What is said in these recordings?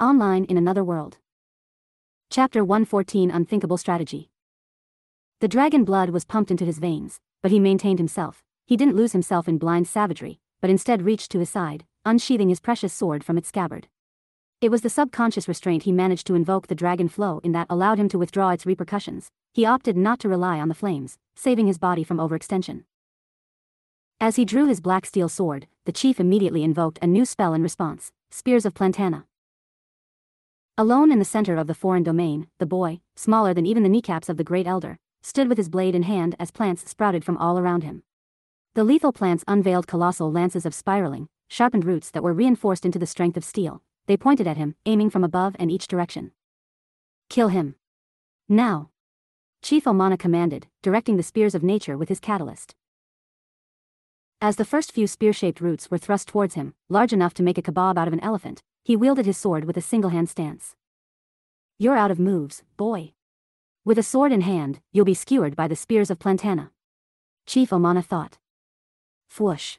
Online in Another World. Chapter 114 Unthinkable Strategy. The dragon blood was pumped into his veins, but he maintained himself. He didn't lose himself in blind savagery, but instead reached to his side, unsheathing his precious sword from its scabbard. It was the subconscious restraint he managed to invoke the dragon flow in that allowed him to withdraw its repercussions. He opted not to rely on the flames, saving his body from overextension. As he drew his black steel sword, the chief immediately invoked a new spell in response Spears of Plantana. Alone in the center of the foreign domain, the boy, smaller than even the kneecaps of the great elder, stood with his blade in hand as plants sprouted from all around him. The lethal plants unveiled colossal lances of spiraling, sharpened roots that were reinforced into the strength of steel. They pointed at him, aiming from above and each direction. Kill him. Now. Chief Omana commanded, directing the spears of nature with his catalyst. As the first few spear-shaped roots were thrust towards him, large enough to make a kebab out of an elephant, he wielded his sword with a single-hand stance. You're out of moves, boy. With a sword in hand, you'll be skewered by the spears of Plantana. Chief Omana thought. Fwoosh.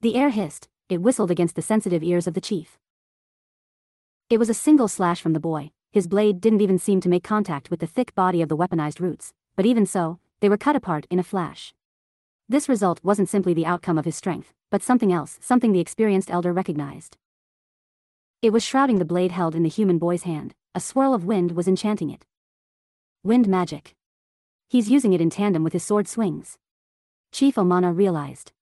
The air hissed, it whistled against the sensitive ears of the chief. It was a single slash from the boy, his blade didn't even seem to make contact with the thick body of the weaponized roots, but even so, they were cut apart in a flash. This result wasn't simply the outcome of his strength, but something else, something the experienced elder recognized. It was shrouding the blade held in the human boy's hand, a swirl of wind was enchanting it. Wind magic. He's using it in tandem with his sword swings. Chief Omana realized.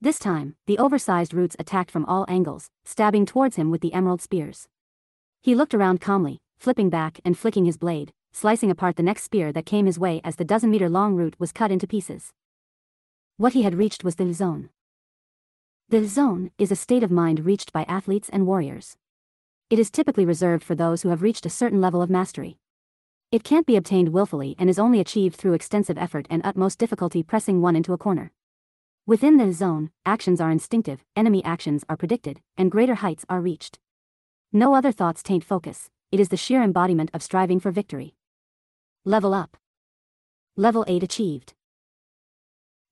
This time, the oversized roots attacked from all angles, stabbing towards him with the emerald spears. He looked around calmly, flipping back and flicking his blade, slicing apart the next spear that came his way as the dozen-meter-long root was cut into pieces. What he had reached was the zone. The zone is a state of mind reached by athletes and warriors. It is typically reserved for those who have reached a certain level of mastery. It can't be obtained willfully and is only achieved through extensive effort and utmost difficulty pressing one into a corner. Within the zone, actions are instinctive, enemy actions are predicted, and greater heights are reached. No other thoughts taint focus, it is the sheer embodiment of striving for victory. Level up. Level 8 achieved.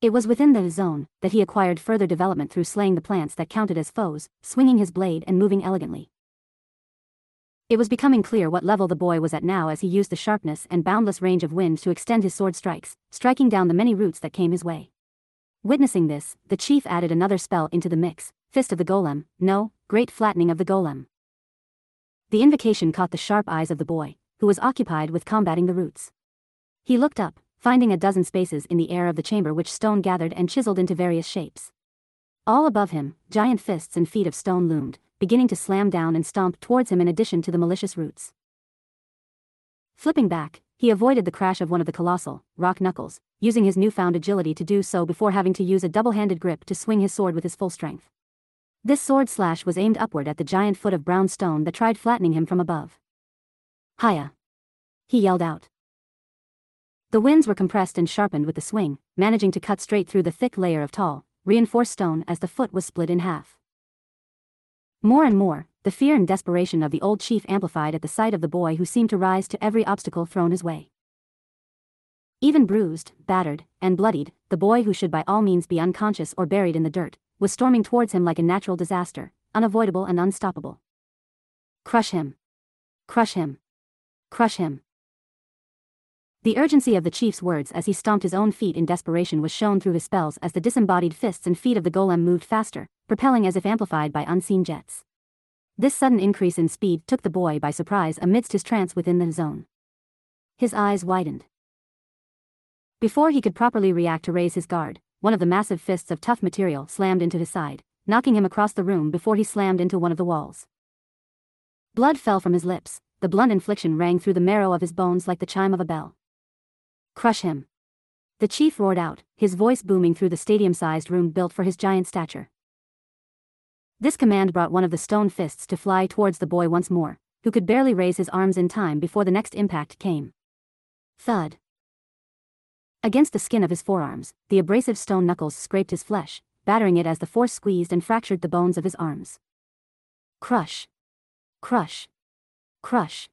It was within the zone that he acquired further development through slaying the plants that counted as foes, swinging his blade and moving elegantly. It was becoming clear what level the boy was at now as he used the sharpness and boundless range of wind to extend his sword strikes, striking down the many roots that came his way. Witnessing this, the chief added another spell into the mix, Fist of the Golem, no, Great Flattening of the Golem. The invocation caught the sharp eyes of the boy, who was occupied with combating the roots. He looked up, finding a dozen spaces in the air of the chamber which stone gathered and chiseled into various shapes. All above him, giant fists and feet of stone loomed, beginning to slam down and stomp towards him in addition to the malicious roots. Flipping back, he avoided the crash of one of the colossal, rock knuckles, using his newfound agility to do so before having to use a double-handed grip to swing his sword with his full strength. This sword slash was aimed upward at the giant foot of brown stone that tried flattening him from above. Hiya! He yelled out. The winds were compressed and sharpened with the swing, managing to cut straight through the thick layer of tall, reinforced stone as the foot was split in half. More and more, the fear and desperation of the old chief amplified at the sight of the boy who seemed to rise to every obstacle thrown his way. Even bruised, battered, and bloodied, the boy who should by all means be unconscious or buried in the dirt, was storming towards him like a natural disaster, unavoidable and unstoppable. Crush him. Crush him. Crush him. The urgency of the chief's words as he stomped his own feet in desperation was shown through his spells as the disembodied fists and feet of the golem moved faster, propelling as if amplified by unseen jets. This sudden increase in speed took the boy by surprise amidst his trance within the zone. His eyes widened. Before he could properly react to raise his guard, one of the massive fists of tough material slammed into his side, knocking him across the room before he slammed into one of the walls. Blood fell from his lips, the blunt infliction rang through the marrow of his bones like the chime of a bell. Crush him. The chief roared out, his voice booming through the stadium-sized room built for his giant stature. This command brought one of the stone fists to fly towards the boy once more, who could barely raise his arms in time before the next impact came. Thud. Against the skin of his forearms, the abrasive stone knuckles scraped his flesh, battering it as the force squeezed and fractured the bones of his arms. Crush. Crush. Crush.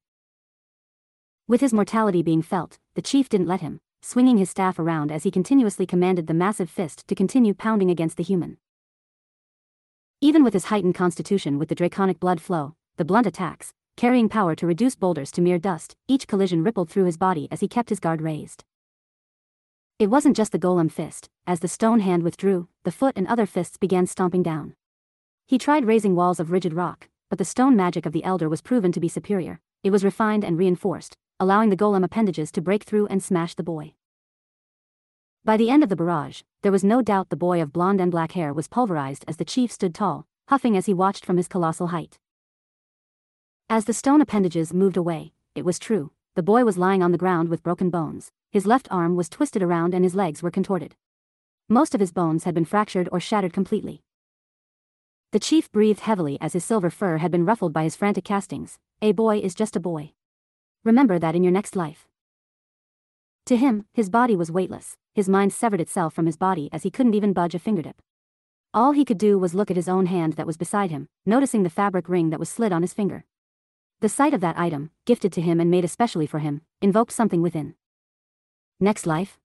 With his mortality being felt, the chief didn't let him, swinging his staff around as he continuously commanded the massive fist to continue pounding against the human. Even with his heightened constitution with the draconic blood flow, the blunt attacks, carrying power to reduce boulders to mere dust, each collision rippled through his body as he kept his guard raised. It wasn't just the golem fist, as the stone hand withdrew, the foot and other fists began stomping down. He tried raising walls of rigid rock, but the stone magic of the elder was proven to be superior, it was refined and reinforced, allowing the golem appendages to break through and smash the boy. By the end of the barrage, there was no doubt the boy of blonde and black hair was pulverized as the chief stood tall, huffing as he watched from his colossal height. As the stone appendages moved away, it was true, the boy was lying on the ground with broken bones, his left arm was twisted around and his legs were contorted. Most of his bones had been fractured or shattered completely. The chief breathed heavily as his silver fur had been ruffled by his frantic castings. A boy is just a boy. Remember that in your next life. To him, his body was weightless, his mind severed itself from his body as he couldn't even budge a fingertip. All he could do was look at his own hand that was beside him, noticing the fabric ring that was slid on his finger. The sight of that item, gifted to him and made especially for him, invoked something within. Next life?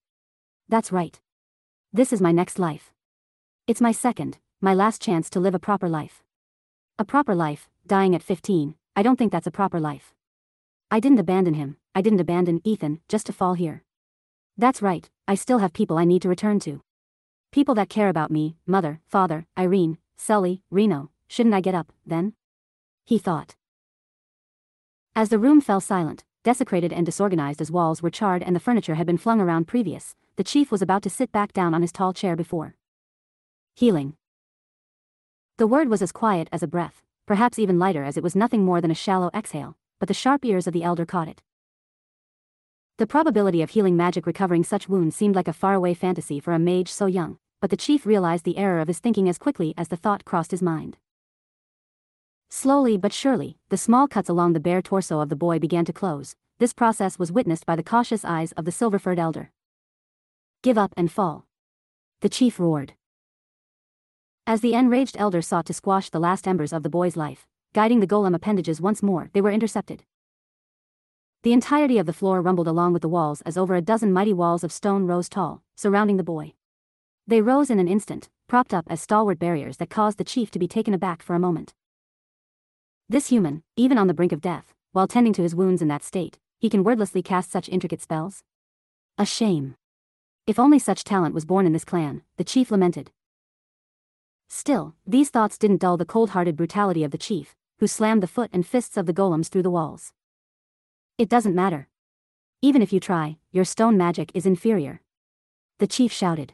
That's right. This is my next life. It's my second, my last chance to live a proper life. A proper life, dying at 15, I don't think that's a proper life. I didn't abandon him, I didn't abandon Ethan, just to fall here. That's right, I still have people I need to return to. People that care about me, mother, father, Irene, Sully, Reno, shouldn't I get up, then? He thought. As the room fell silent, desecrated and disorganized as walls were charred and the furniture had been flung around previous, the chief was about to sit back down on his tall chair before. Healing. The word was as quiet as a breath, perhaps even lighter as it was nothing more than a shallow exhale, but the sharp ears of the elder caught it. The probability of healing magic recovering such wounds seemed like a faraway fantasy for a mage so young, but the chief realized the error of his thinking as quickly as the thought crossed his mind. Slowly but surely, the small cuts along the bare torso of the boy began to close. This process was witnessed by the cautious eyes of the silver-furred elder. Give up and fall. The chief roared. As the enraged elder sought to squash the last embers of the boy's life, guiding the golem appendages once more, they were intercepted. The entirety of the floor rumbled along with the walls as over a dozen mighty walls of stone rose tall, surrounding the boy. They rose in an instant, propped up as stalwart barriers that caused the chief to be taken aback for a moment. This human, even on the brink of death, while tending to his wounds in that state, he can wordlessly cast such intricate spells? A shame. If only such talent was born in this clan, the chief lamented. Still, these thoughts didn't dull the cold-hearted brutality of the chief, who slammed the foot and fists of the golems through the walls. It doesn't matter. Even if you try, your stone magic is inferior. The chief shouted.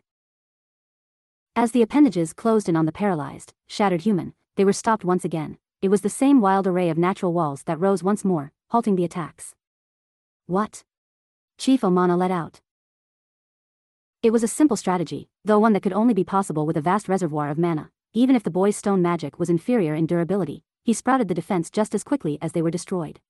As the appendages closed in on the paralyzed, shattered human, they were stopped once again, it was the same wild array of natural walls that rose once more, halting the attacks. What? Chief Omana let out. It was a simple strategy, though one that could only be possible with a vast reservoir of mana. Even if the boy's stone magic was inferior in durability, he sprouted the defense just as quickly as they were destroyed.